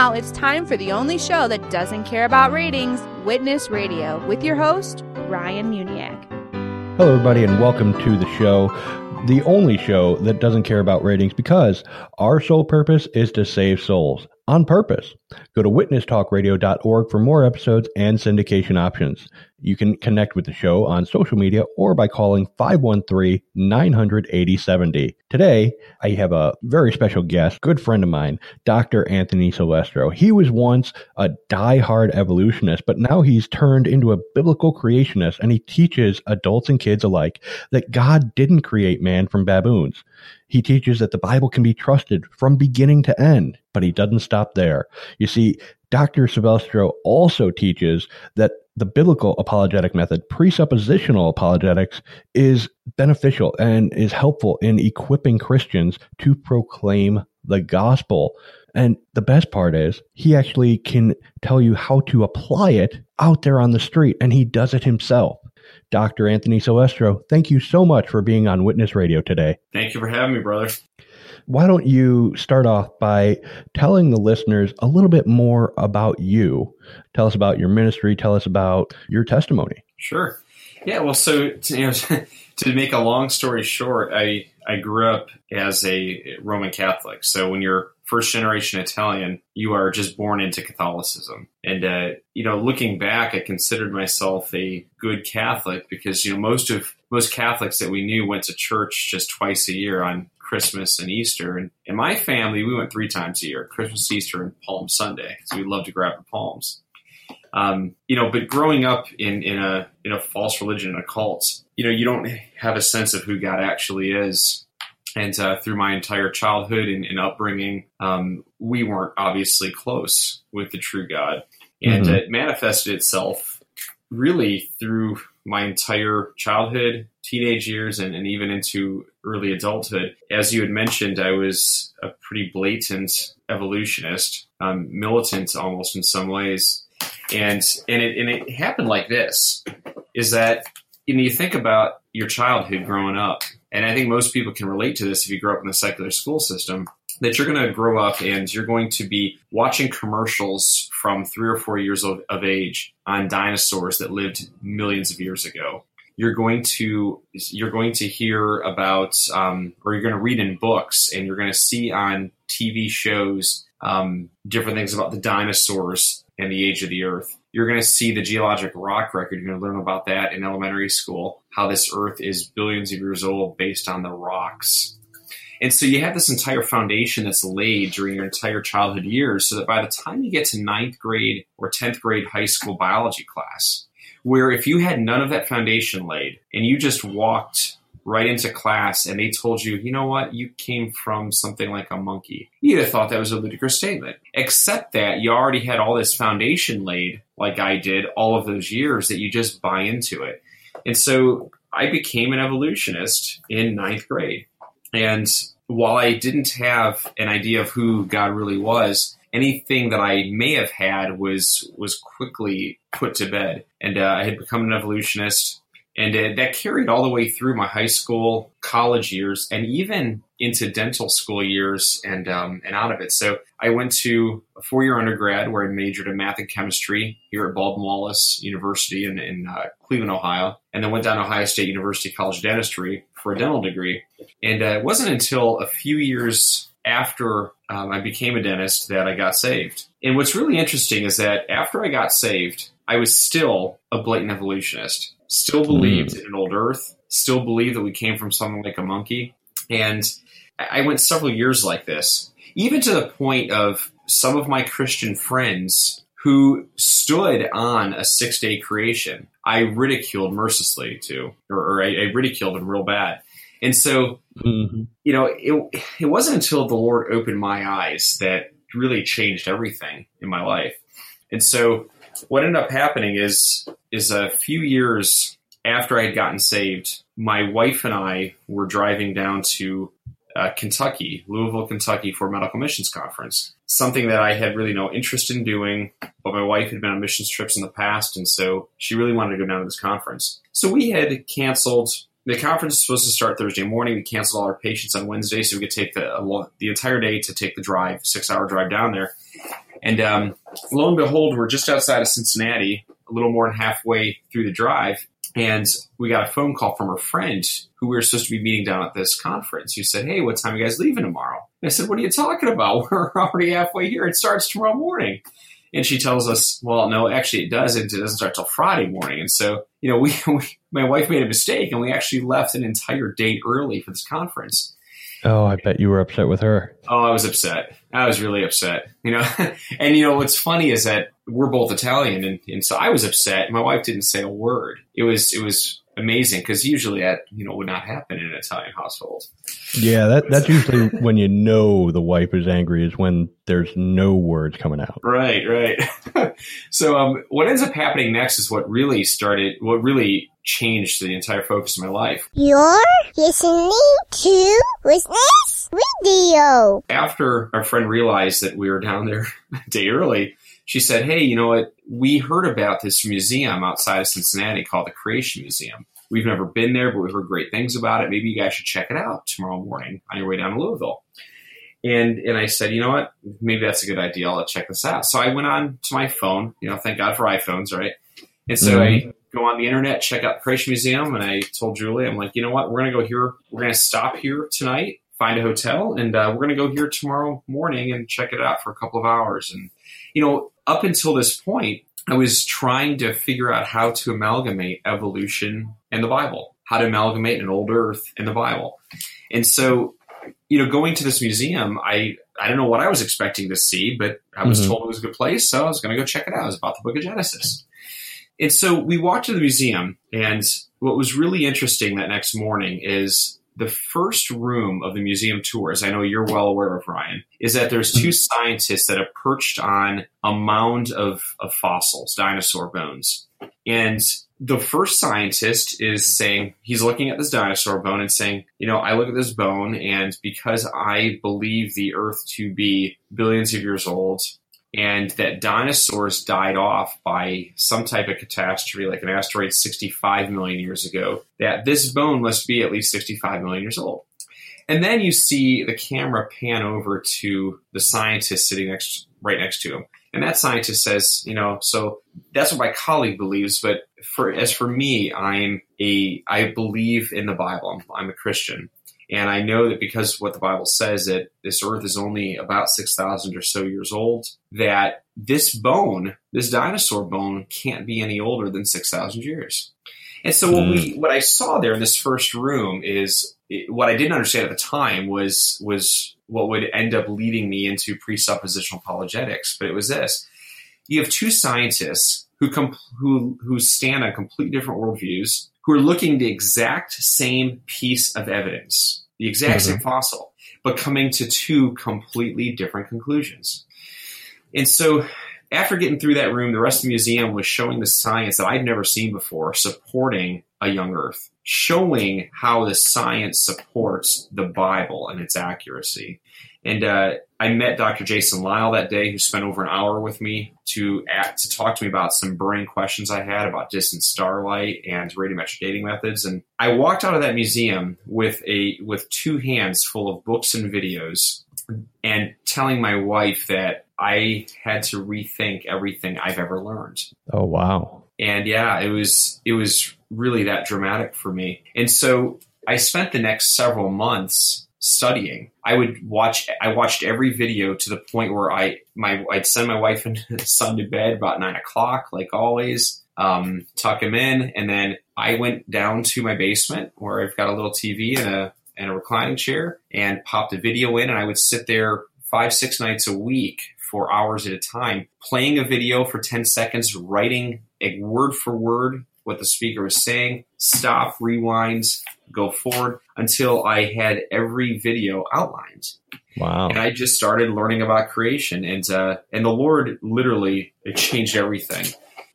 now it's time for the only show that doesn't care about ratings Witness Radio with your host, Ryan Muniak. Hello, everybody, and welcome to the show. The only show that doesn't care about ratings because our sole purpose is to save souls on purpose. Go to witnesstalkradio.org for more episodes and syndication options. You can connect with the show on social media or by calling 513 900 8070. Today, I have a very special guest, good friend of mine, Dr. Anthony Silvestro. He was once a die-hard evolutionist, but now he's turned into a biblical creationist and he teaches adults and kids alike that God didn't create man from baboons. He teaches that the Bible can be trusted from beginning to end, but he doesn't stop there. You see, Dr. Silvestro also teaches that the biblical apologetic method, presuppositional apologetics, is beneficial and is helpful in equipping Christians to proclaim the gospel. And the best part is, he actually can tell you how to apply it out there on the street, and he does it himself. Dr. Anthony Silvestro, thank you so much for being on Witness Radio today. Thank you for having me, brother. Why don't you start off by telling the listeners a little bit more about you? Tell us about your ministry, tell us about your testimony. Sure. Yeah, well, so to, you know, to make a long story short, I I grew up as a Roman Catholic. So when you're first generation Italian, you are just born into Catholicism. And uh, you know, looking back, I considered myself a good Catholic because you know most of most Catholics that we knew went to church just twice a year on Christmas and Easter. And in my family, we went three times a year: Christmas, Easter, and Palm Sunday. So we love to grab the palms. Um, you know, but growing up in, in a in a false religion and a cult, you know, you don't have a sense of who God actually is. And uh, through my entire childhood and, and upbringing, um, we weren't obviously close with the true God, and mm-hmm. it manifested itself really through my entire childhood, teenage years, and, and even into early adulthood. As you had mentioned, I was a pretty blatant evolutionist, um, militant almost in some ways and and it and it happened like this is that you know you think about your childhood growing up and i think most people can relate to this if you grow up in the secular school system that you're going to grow up and you're going to be watching commercials from three or four years of, of age on dinosaurs that lived millions of years ago you're going to you're going to hear about um, or you're going to read in books and you're going to see on tv shows um, different things about the dinosaurs and the age of the Earth. You're going to see the geologic rock record. You're going to learn about that in elementary school, how this Earth is billions of years old based on the rocks. And so you have this entire foundation that's laid during your entire childhood years so that by the time you get to ninth grade or 10th grade high school biology class, where if you had none of that foundation laid and you just walked right into class and they told you, you know what, you came from something like a monkey, you'd have thought that was a ludicrous statement. Except that you already had all this foundation laid, like I did all of those years, that you just buy into it. And so I became an evolutionist in ninth grade. And while I didn't have an idea of who God really was, anything that I may have had was was quickly put to bed. And uh, I had become an evolutionist and uh, that carried all the way through my high school, college years, and even into dental school years and um, and out of it. So I went to a four year undergrad where I majored in math and chemistry here at Baldwin Wallace University in, in uh, Cleveland, Ohio, and then went down to Ohio State University College of Dentistry for a dental degree. And uh, it wasn't until a few years after um, I became a dentist that I got saved. And what's really interesting is that after I got saved, I was still a blatant evolutionist still believed mm. in an old Earth, still believed that we came from something like a monkey. And I went several years like this, even to the point of some of my Christian friends who stood on a six day creation. I ridiculed mercilessly too, or, or I, I, ridiculed them real bad. And so, mm-hmm. you know, it, it wasn't until the Lord opened my eyes that really changed everything in my life. And so, what ended up happening is is a few years after I had gotten saved, my wife and I were driving down to uh, Kentucky, Louisville, Kentucky, for a medical missions conference. Something that I had really no interest in doing, but my wife had been on missions trips in the past, and so she really wanted to go down to this conference. So we had canceled. The conference is supposed to start Thursday morning. We canceled all our patients on Wednesday, so we could take the the entire day to take the drive, six hour drive down there. And um, lo and behold, we're just outside of Cincinnati, a little more than halfway through the drive, and we got a phone call from her friend who we were supposed to be meeting down at this conference. Who said, "Hey, what time are you guys leaving tomorrow?" And I said, "What are you talking about? We're already halfway here. It starts tomorrow morning." And she tells us, "Well, no, actually, it doesn't. It doesn't start till Friday morning." And so, you know, we, we my wife made a mistake, and we actually left an entire day early for this conference. Oh, I bet you were upset with her. Oh, I was upset. I was really upset. You know, and you know what's funny is that we're both Italian, and, and so I was upset. My wife didn't say a word. It was it was amazing because usually that you know would not happen in an Italian household. Yeah, that that's usually when you know the wife is angry is when there's no words coming out. Right, right. so um, what ends up happening next is what really started, what really changed the entire focus of my life. You're listening to Witness Radio. After our friend realized that we were down there a day early, she said, Hey, you know what? We heard about this museum outside of Cincinnati called the Creation Museum. We've never been there, but we've heard great things about it. Maybe you guys should check it out tomorrow morning on your way down to Louisville. And and I said, you know what? Maybe that's a good idea. I'll check this out. So I went on to my phone. You know, thank God for iPhones, right? And so mm-hmm. I go on the internet, check out the Creation Museum, and I told Julie, I'm like, you know what? We're gonna go here. We're gonna stop here tonight, find a hotel, and uh, we're gonna go here tomorrow morning and check it out for a couple of hours. And you know, up until this point, I was trying to figure out how to amalgamate evolution and the Bible, how to amalgamate an old Earth and the Bible. And so, you know, going to this museum, I I don't know what I was expecting to see, but I was mm-hmm. told it was a good place, so I was going to go check it out. It was about the Book of Genesis. And so we walked to the museum, and what was really interesting that next morning is the first room of the museum tours, I know you're well aware of, Ryan, is that there's two mm-hmm. scientists that are perched on a mound of, of fossils, dinosaur bones. And the first scientist is saying, he's looking at this dinosaur bone and saying, you know, I look at this bone, and because I believe the earth to be billions of years old, and that dinosaurs died off by some type of catastrophe, like an asteroid 65 million years ago, that this bone must be at least 65 million years old. And then you see the camera pan over to the scientist sitting next, right next to him. And that scientist says, you know, so that's what my colleague believes, but for as for me, I'm a I believe in the Bible. I'm, I'm a Christian. And I know that because what the Bible says that this earth is only about 6,000 or so years old, that this bone, this dinosaur bone, can't be any older than 6,000 years. And so what we, hmm. what I saw there in this first room is what I didn't understand at the time was, was what would end up leading me into presuppositional apologetics. But it was this. You have two scientists who, com- who, who stand on completely different worldviews, who are looking the exact same piece of evidence, the exact mm-hmm. same fossil, but coming to two completely different conclusions. And so after getting through that room, the rest of the museum was showing the science that I'd never seen before supporting a young Earth, showing how the science supports the Bible and its accuracy. And uh, I met Dr. Jason Lisle that day, who spent over an hour with me to to talk to me about some burning questions I had about distant starlight and radiometric dating methods. And I walked out of that museum with a with two hands full of books and videos, and telling my wife that I had to rethink everything I've ever learned. Oh wow! And yeah, it was it was really that dramatic for me. And so I spent the next several months studying. I would watch. I watched every video to the point where I my I'd send my wife and son to bed about nine o'clock, like always. Um, tuck him in, and then I went down to my basement where I've got a little TV and a and a reclining chair, and popped a video in, and I would sit there five six nights a week for hours at a time, playing a video for ten seconds, writing a word for word what the speaker was saying, stop, rewind, go forward until I had every video outlined. Wow. And I just started learning about creation and uh, and the Lord literally it changed everything.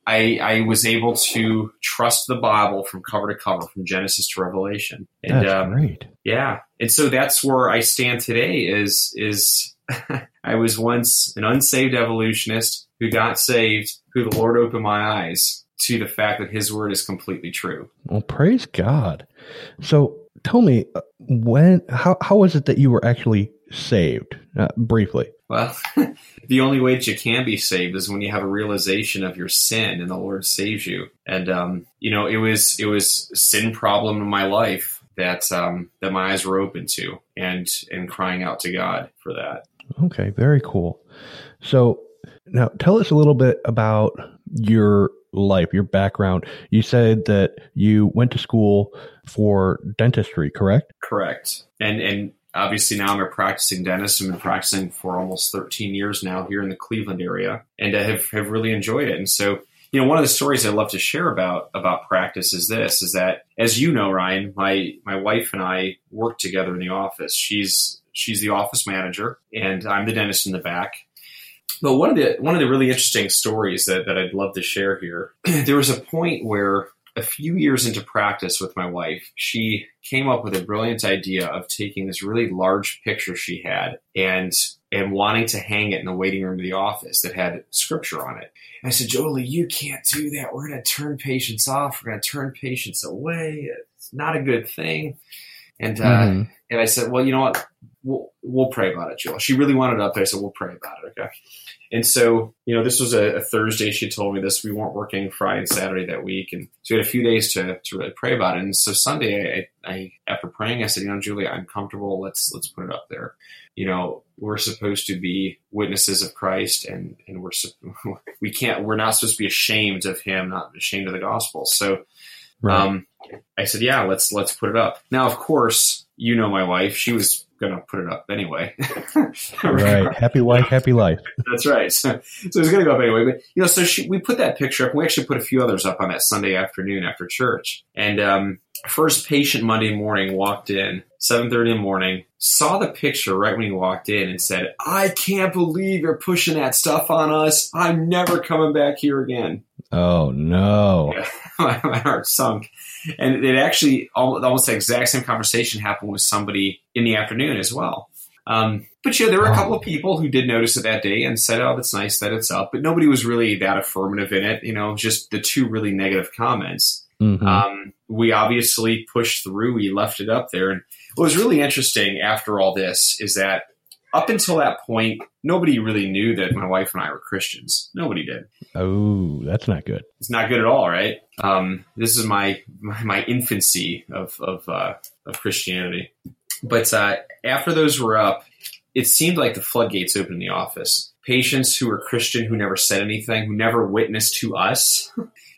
I, I was able to trust the Bible from cover to cover, from Genesis to Revelation. And that's um, great. Yeah. And so that's where I stand today is is I was once an unsaved evolutionist who got saved, who the Lord opened my eyes to the fact that his word is completely true. Well, praise God. So tell me uh, when how how was it that you were actually saved? Uh, briefly. Well, the only way that you can be saved is when you have a realization of your sin and the Lord saves you. And um, you know, it was it was sin problem in my life that um, that my eyes were open to, and and crying out to God for that. Okay, very cool. So now tell us a little bit about your life, your background. You said that you went to school for dentistry, correct? Correct. And and obviously now I'm a practicing dentist. I've been practicing for almost 13 years now here in the Cleveland area, and I have have really enjoyed it. And so you know, one of the stories I love to share about about practice is this: is that as you know, Ryan, my my wife and I work together in the office. She's she's the office manager, and I'm the dentist in the back. But one of the one of the really interesting stories that, that I'd love to share here, there was a point where a few years into practice with my wife, she came up with a brilliant idea of taking this really large picture she had and and wanting to hang it in the waiting room of the office that had scripture on it. And I said, Julie, you can't do that. We're going to turn patients off. We're going to turn patients away. It's not a good thing. And uh, mm-hmm. And I said, well, you know what? We'll we'll pray about it, Joel. She really wanted it up there, so we'll pray about it. Okay. And so, you know, this was a, a, Thursday. She told me this. We weren't working Friday and Saturday that week, and so we had a few days to, to really pray about it. And so Sunday, I, I after praying, I said, you know, Julie, I'm comfortable. Let's let's put it up there. You know, we're supposed to be witnesses of Christ, and and we're we can't. We're not supposed to be ashamed of Him, not ashamed of the gospel. So, right. um, I said, yeah, let's let's put it up. Now, of course, you know my wife. She was gonna put it up anyway. right. Happy wife, happy life. That's right. So, so it was gonna go up anyway. But you know, so she, we put that picture up. We actually put a few others up on that Sunday afternoon after church. And um, first patient Monday morning walked in, seven thirty in the morning, saw the picture right when he walked in, and said, "I can't believe you're pushing that stuff on us. I'm never coming back here again." Oh no! Yeah, my, my heart sunk and it actually almost the exact same conversation happened with somebody in the afternoon as well. Um, but yeah, there were a couple of people who did notice it that day and said, "Oh, that's nice that it's up," but nobody was really that affirmative in it. You know, just the two really negative comments. Mm-hmm. Um, we obviously pushed through. We left it up there, and what was really interesting after all this is that up until that point, nobody really knew that my wife and I were Christians. Nobody did. Oh, that's not good. It's not good at all, right? Um, this is my my, my infancy of of, uh, of Christianity. But uh, after those were up, it seemed like the floodgates opened in the office. Patients who were Christian, who never said anything, who never witnessed to us,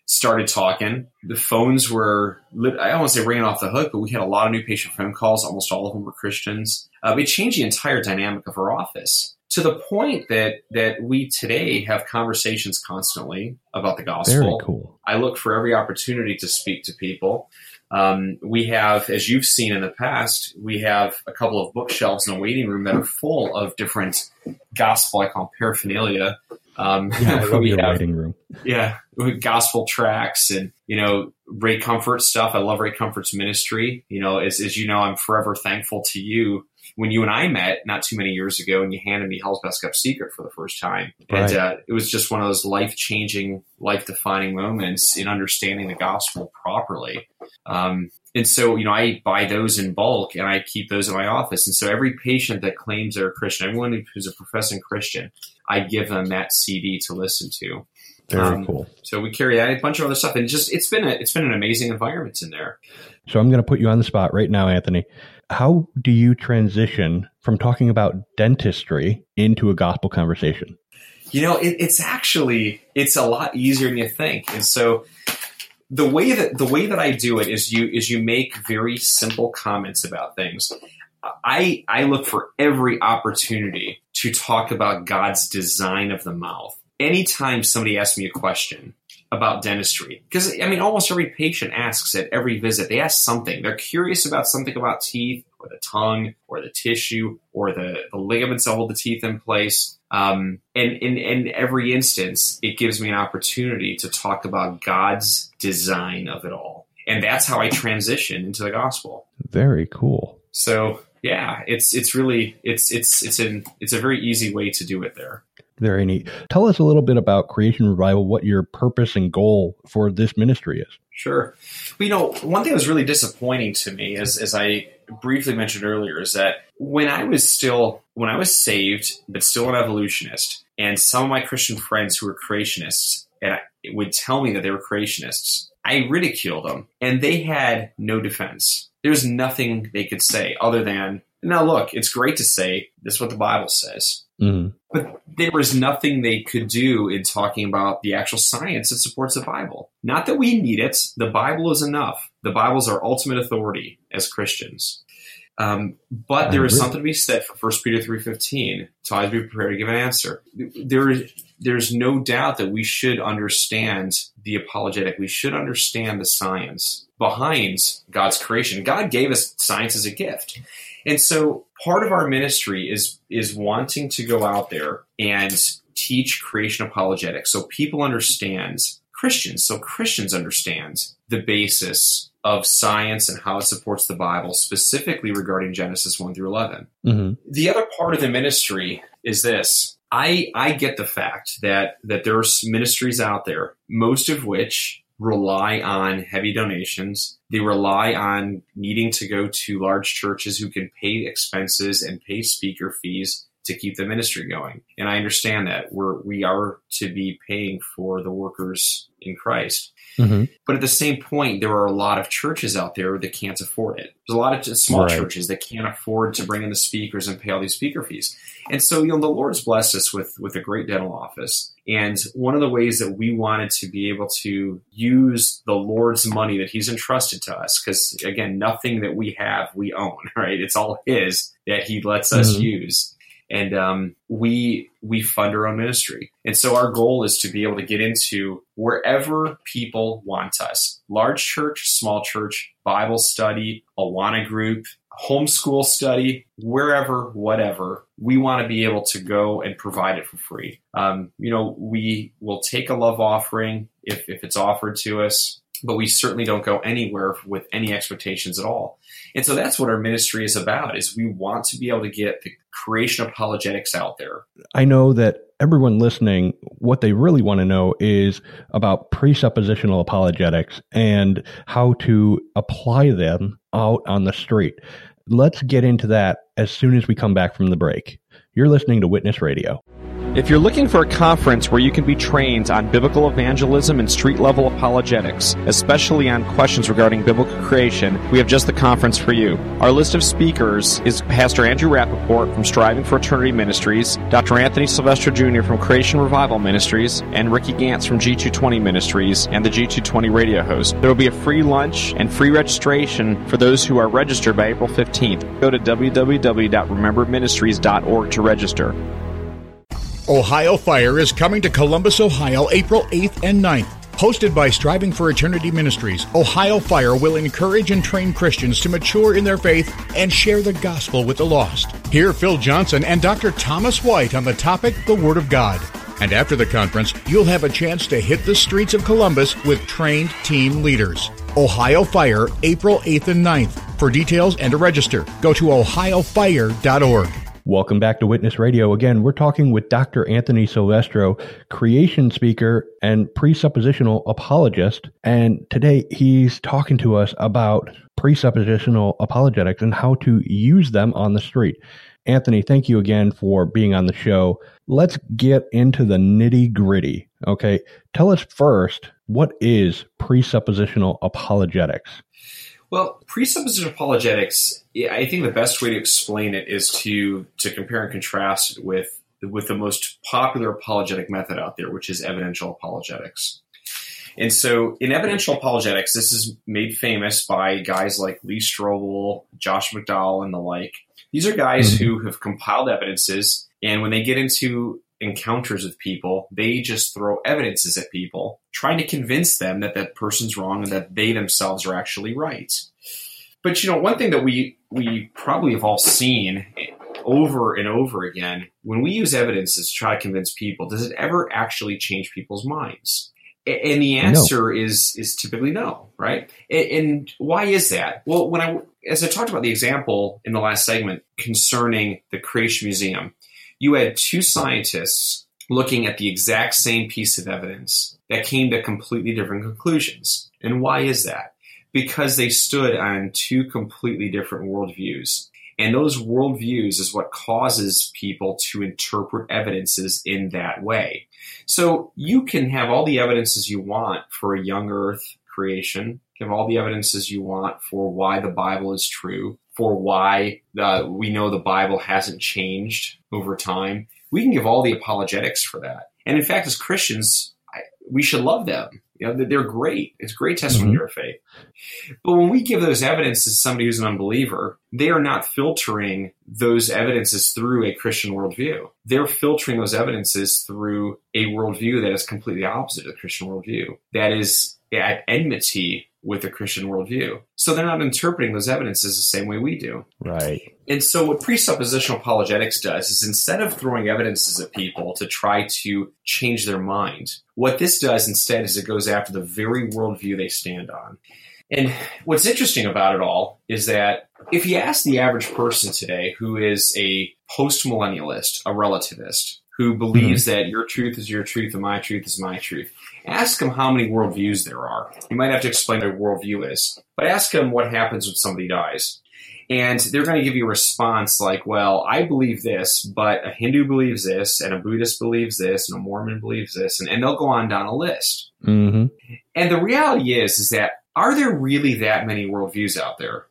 started talking. The phones were, I don't want to say ringing off the hook, but we had a lot of new patient phone calls. Almost all of them were Christians. Uh, it changed the entire dynamic of our office to the point that that we today have conversations constantly about the gospel. Very cool. I look for every opportunity to speak to people. Um, we have, as you've seen in the past, we have a couple of bookshelves in the waiting room that are full of different gospel, I call paraphernalia. Um, yeah, we have, waiting room. Yeah, gospel tracts and you know Ray Comfort stuff. I love Ray Comfort's ministry. You know, as as you know, I'm forever thankful to you when you and I met not too many years ago, and you handed me Hell's Best Kept Secret for the first time, right. and uh, it was just one of those life changing, life defining moments in understanding the gospel properly. Um, and so, you know, I buy those in bulk and I keep those in my office. And so, every patient that claims they're a Christian, everyone who's a professing Christian, I give them that CD to listen to. Very um, cool. So we carry that, a bunch of other stuff, and just it's been a, it's been an amazing environment in there. So I'm going to put you on the spot right now, Anthony. How do you transition from talking about dentistry into a gospel conversation? You know, it, it's actually it's a lot easier than you think, and so the way that the way that I do it is you is you make very simple comments about things. I I look for every opportunity to talk about God's design of the mouth. Anytime somebody asks me a question, about dentistry. Because I mean almost every patient asks at every visit they ask something. They're curious about something about teeth or the tongue or the tissue or the, the ligaments that hold the teeth in place. Um, and in, in every instance it gives me an opportunity to talk about God's design of it all. And that's how I transition into the gospel. Very cool. So yeah it's it's really it's it's it's an it's a very easy way to do it there very neat. Tell us a little bit about Creation Revival, what your purpose and goal for this ministry is. Sure. Well, you know, one thing that was really disappointing to me, as, as I briefly mentioned earlier, is that when I was still when I was saved, but still an evolutionist, and some of my Christian friends who were creationists and I, would tell me that they were creationists, I ridiculed them, and they had no defense. There was nothing they could say other than, "Now look, it's great to say this is what the Bible says." Mm-hmm. But there was nothing they could do in talking about the actual science that supports the Bible. Not that we need it. The Bible is enough. The Bible is our ultimate authority as Christians. Um, but there is something to be said for 1 Peter 3.15 to always be prepared to give an answer. There, there's no doubt that we should understand the apologetic. We should understand the science behind God's creation. God gave us science as a gift. And so part of our ministry is is wanting to go out there and teach creation apologetics so people understand Christians, so Christians understand the basis of science and how it supports the Bible, specifically regarding Genesis 1 through 11. Mm-hmm. The other part of the ministry is this. I, I get the fact that, that there are ministries out there, most of which rely on heavy donations. They rely on needing to go to large churches who can pay expenses and pay speaker fees to keep the ministry going. And I understand that we're we are to be paying for the workers in Christ. Mm-hmm. But at the same point, there are a lot of churches out there that can't afford it. There's a lot of small Right. churches that can't afford to bring in the speakers and pay all these speaker fees. And so, you know, the Lord's blessed us with with a great dental office. And one of the ways that we wanted to be able to use the Lord's money that He's entrusted to us, because again, nothing that we have we own, right? It's all His that He lets us Mhm. use. And um, we we fund our own ministry, and so our goal is to be able to get into wherever people want us: large church, small church, Bible study, Awana group, homeschool study, wherever, whatever. We want to be able to go and provide it for free. Um, you know, we will take a love offering if, if it's offered to us, but we certainly don't go anywhere with any expectations at all. And so that's what our ministry is about is we want to be able to get the creation apologetics out there. I know that everyone listening, what they really want to know is about presuppositional apologetics and how to apply them out on the street. Let's get into that as soon as we come back from the break. You're listening to Witness Radio. If you're looking for a conference where you can be trained on biblical evangelism and street level apologetics, especially on questions regarding biblical creation, we have just the conference for you. Our list of speakers is Pastor Andrew Rappaport from Striving for Eternity Ministries, Dr. Anthony Sylvester Jr. from Creation Revival Ministries, and Ricky Gantz from G220 Ministries and the G220 radio host. There will be a free lunch and free registration for those who are registered by April 15th. Go to www.rememberministries.org to register. Ohio Fire is coming to Columbus, Ohio, April 8th and 9th. Hosted by Striving for Eternity Ministries, Ohio Fire will encourage and train Christians to mature in their faith and share the gospel with the lost. Hear Phil Johnson and Dr. Thomas White on the topic The Word of God. And after the conference, you'll have a chance to hit the streets of Columbus with trained team leaders. Ohio Fire, April 8th and 9th. For details and to register, go to ohiofire.org. Welcome back to Witness Radio. Again, we're talking with Dr. Anthony Silvestro, creation speaker and presuppositional apologist. And today he's talking to us about presuppositional apologetics and how to use them on the street. Anthony, thank you again for being on the show. Let's get into the nitty gritty. Okay. Tell us first, what is presuppositional apologetics? Well, presupposition apologetics, I think the best way to explain it is to to compare and contrast it with with the most popular apologetic method out there, which is evidential apologetics. And so, in evidential apologetics, this is made famous by guys like Lee Strobel, Josh McDowell, and the like. These are guys Mhm. who have compiled evidences, and when they get into encounters with people, they just throw evidences at people, trying to convince them that that person's wrong and that they themselves are actually right. But you know, one thing that we we probably have all seen over and over again when we use evidences to try to convince people, does it ever actually change people's minds? And the answer is is typically no, right? And why is that? Well, when I as I talked about the example in the last segment concerning the Creation Museum, you had two scientists looking at the exact same piece of evidence that came to completely different conclusions. And why is that? Because they stood on two completely different worldviews. And those worldviews is what causes people to interpret evidences in that way. So you can have all the evidences you want for a young earth creation, have all the evidences you want for why the Bible is true, for why uh, we know the Bible hasn't changed over time. We can give all the apologetics for that. And in fact, as Christians, I, we should love them. You know, they're great. It's great testimony mm-hmm. of faith. But when we give those evidences to somebody who's an unbeliever, they are not filtering those evidences through a Christian worldview. They're filtering those evidences through a worldview that is completely opposite of the Christian worldview. That is at enmity with the Christian worldview. So they're not interpreting those evidences the same way we do. Right. And so what presuppositional apologetics does is instead of throwing evidences at people to try to change their mind, what this does instead is it goes after the very worldview they stand on. And what's interesting about it all is that if you ask the average person today who is a postmillennialist, a relativist, who believes mm-hmm. that your truth is your truth and my truth is my truth, Ask them how many worldviews there are. You might have to explain what a worldview is, but ask them what happens when somebody dies. And they're going to give you a response like, well, I believe this, but a Hindu believes this, and a Buddhist believes this, and a Mormon believes this, and, and they'll go on down a list. Mm-hmm. And the reality is, is that are there really that many worldviews out there?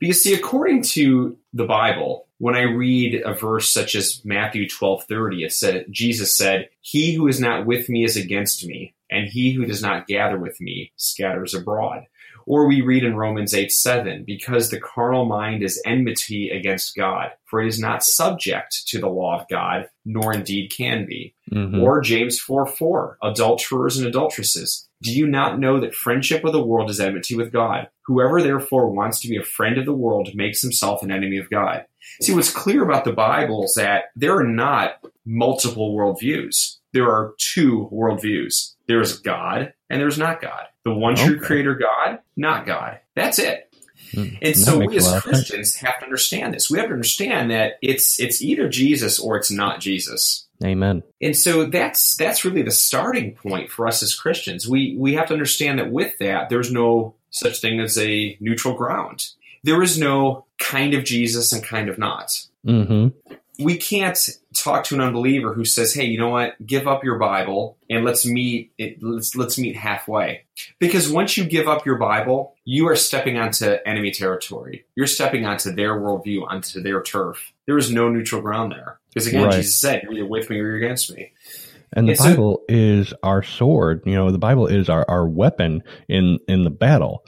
Because see, according to the Bible, when I read a verse such as Matthew twelve thirty, it said Jesus said, He who is not with me is against me, and he who does not gather with me scatters abroad. Or we read in Romans 8 7, because the carnal mind is enmity against God, for it is not subject to the law of God, nor indeed can be. Mm-hmm. Or James 4 4, adulterers and adulteresses. Do you not know that friendship with the world is enmity with God? Whoever therefore wants to be a friend of the world makes himself an enemy of God. See, what's clear about the Bible is that there are not multiple worldviews. There are two worldviews. There's God and there's not God. The one true okay. creator God, not God. That's it. Mm, and so we as Christians have to understand this. We have to understand that it's it's either Jesus or it's not Jesus. Amen. And so that's that's really the starting point for us as Christians. We we have to understand that with that there's no such thing as a neutral ground. There is no kind of Jesus and kind of not. Mm-hmm. We can't talk to an unbeliever who says, "Hey, you know what? Give up your Bible and let's meet. It, let's let's meet halfway." Because once you give up your Bible, you are stepping onto enemy territory. You're stepping onto their worldview, onto their turf. There is no neutral ground there. Because again, right. Jesus said, "You're either with me or you're against me." And the Bible is our sword. You know, the Bible is our, our weapon in in the battle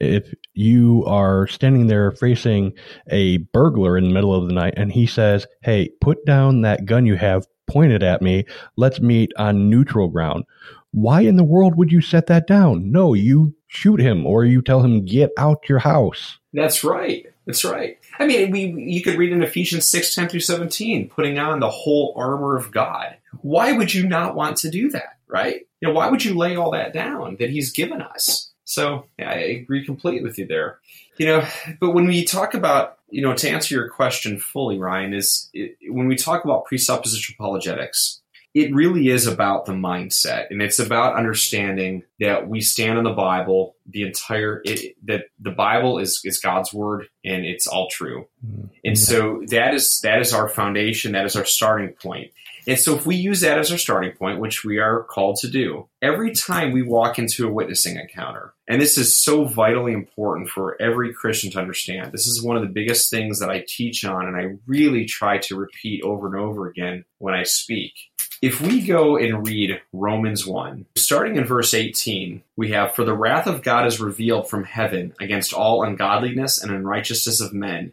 if you are standing there facing a burglar in the middle of the night and he says, Hey, put down that gun you have pointed at me. Let's meet on neutral ground. Why in the world would you set that down? No, you shoot him or you tell him, Get out your house. That's right. That's right. I mean, we you could read in Ephesians 6, 10 through 17, putting on the whole armor of God. Why would you not want to do that, right? You know, why would you lay all that down that he's given us? So yeah, I agree completely with you there. You know, but when we talk about, you know, to answer your question fully, Ryan, is it, when we talk about presuppositional apologetics, it really is about the mindset and it's about understanding that we stand on the bible the entire it, that the bible is is god's word and it's all true mm-hmm. and so that is that is our foundation that is our starting point and so if we use that as our starting point, which we are called to do, every time we walk into a witnessing encounter, and this is so vitally important for every Christian to understand, this is one of the biggest things that I teach on and I really try to repeat over and over again when I speak. If we go and read Romans 1, starting in verse 18, we have, For the wrath of God is revealed from heaven against all ungodliness and unrighteousness of men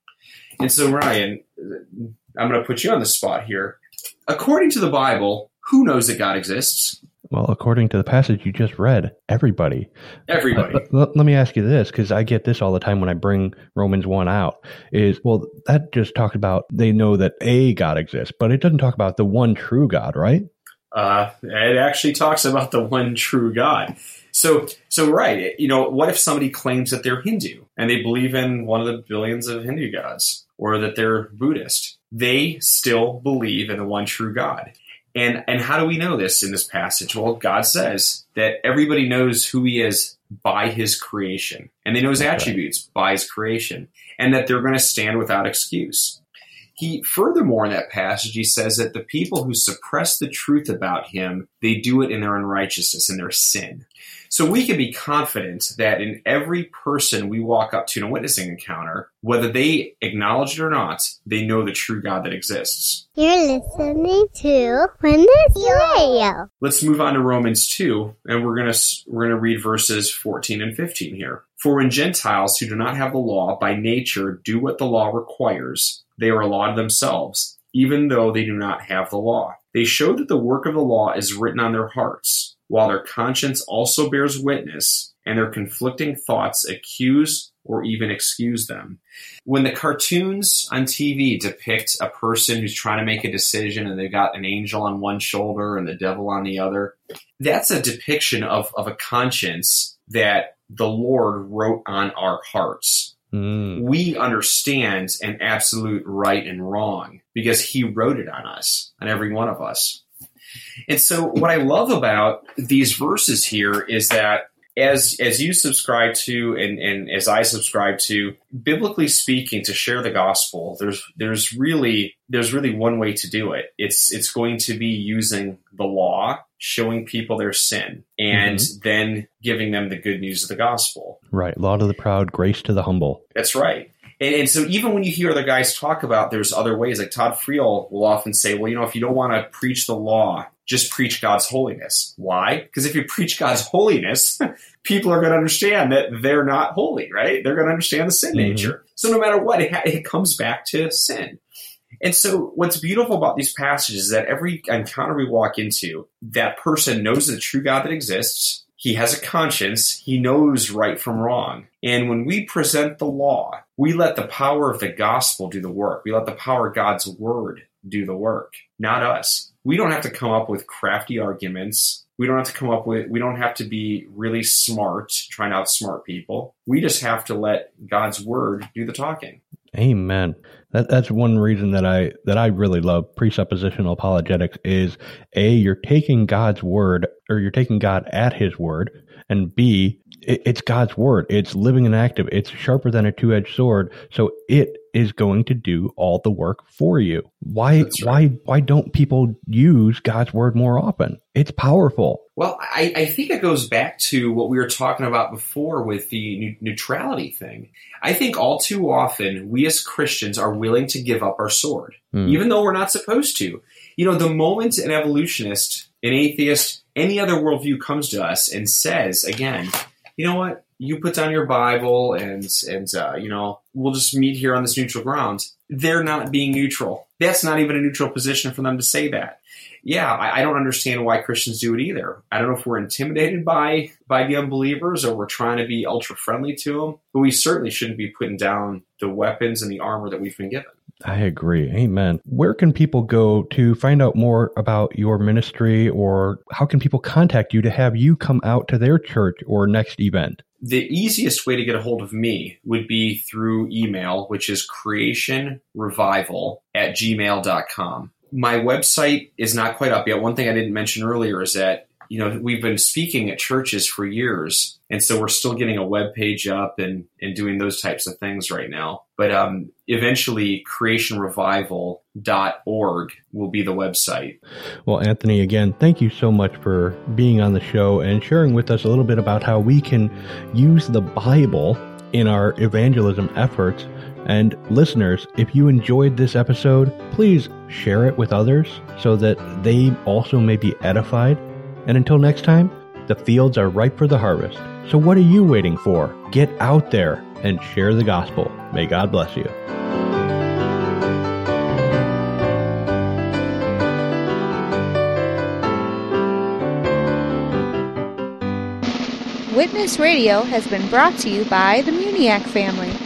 And so, Ryan, I'm going to put you on the spot here. According to the Bible, who knows that God exists? Well, according to the passage you just read, everybody. Everybody. Uh, let, let me ask you this, because I get this all the time when I bring Romans 1 out, is, well, that just talks about they know that a God exists, but it doesn't talk about the one true God, right? Uh, it actually talks about the one true God. So, so right, you know, what if somebody claims that they're Hindu and they believe in one of the billions of Hindu gods, or that they're Buddhist? They still believe in the one true God. And and how do we know this in this passage? Well, God says that everybody knows who He is by His creation, and they know His That's attributes by His creation, and that they're going to stand without excuse. He furthermore in that passage he says that the people who suppress the truth about him, they do it in their unrighteousness, in their sin. So we can be confident that in every person we walk up to in a witnessing encounter, whether they acknowledge it or not, they know the true God that exists. You're listening to Witness Radio. Let's move on to Romans 2 and we're to we're going to read verses 14 and 15 here. For when Gentiles who do not have the law by nature do what the law requires, they are a law to themselves, even though they do not have the law. They show that the work of the law is written on their hearts, while their conscience also bears witness, and their conflicting thoughts accuse or even excuse them. When the cartoons on TV depict a person who's trying to make a decision and they've got an angel on one shoulder and the devil on the other, that's a depiction of, of a conscience that the Lord wrote on our hearts Mm. we understand an absolute right and wrong because he wrote it on us, on every one of us. And so what I love about these verses here is that as as you subscribe to and, and as I subscribe to, biblically speaking, to share the gospel, there's there's really there's really one way to do it. It's it's going to be using the law, showing people their sin, and mm-hmm. then giving them the good news of the gospel. Right. Law to the proud, grace to the humble. That's right. And, and so even when you hear other guys talk about there's other ways, like Todd Friel will often say, well, you know, if you don't want to preach the law, just preach God's holiness. Why? Because if you preach God's holiness, people are going to understand that they're not holy, right? They're going to understand the sin Mhm. nature. So no matter what, it, ha- it comes back to sin. And so what's beautiful about these passages is that every encounter we walk into, that person knows the true God that exists. He has a conscience. He knows right from wrong. And when we present the law, we let the power of the gospel do the work. We let the power of God's word do the work, not us. We don't have to come up with crafty arguments. We don't have to come up with, we don't have to be really smart, trying to outsmart people. We just have to let God's word do the talking. Amen. That that's one reason that I that I really love presuppositional apologetics is a you're taking God's word or you're taking God at His word, and b it, it's God's word. It's living and active. It's sharper than a two edged sword. So it is going to do all the work for you. Why right. why why don't people use God's word more often? It's powerful. Well, I, I think it goes back to what we were talking about before with the neu- neutrality thing. I think all too often we as Christians are willing to give up our sword, Hmm. even though we're not supposed to. You know, the moment an evolutionist, an atheist, any other worldview comes to us and says, again, you know what? You put down your Bible and and uh, you know we'll just meet here on this neutral ground. They're not being neutral. That's not even a neutral position for them to say that yeah, I, I don't understand why Christians do it either. I don't know if we're intimidated by by the unbelievers or we're trying to be ultra friendly to them, but we certainly shouldn't be putting down the weapons and the armor that we've been given. I agree. Amen. Where can people go to find out more about your ministry or how can people contact you to have you come out to their church or next event? The easiest way to get a hold of me would be through email, which is creationrevival at gmail.com. My website is not quite up yet. One thing I didn't mention earlier is that you know we've been speaking at churches for years and so we're still getting a web page up and, and doing those types of things right now but um, eventually creationrevival.org will be the website Well, Anthony, again, thank you so much for being on the show and sharing with us a little bit about how we can use the Bible in our evangelism efforts. And listeners, if you enjoyed this episode, please share it with others so that they also may be edified. And until next time, the fields are ripe for the harvest. So what are you waiting for? Get out there and share the gospel. May God bless you. Witness Radio has been brought to you by the Muniac family.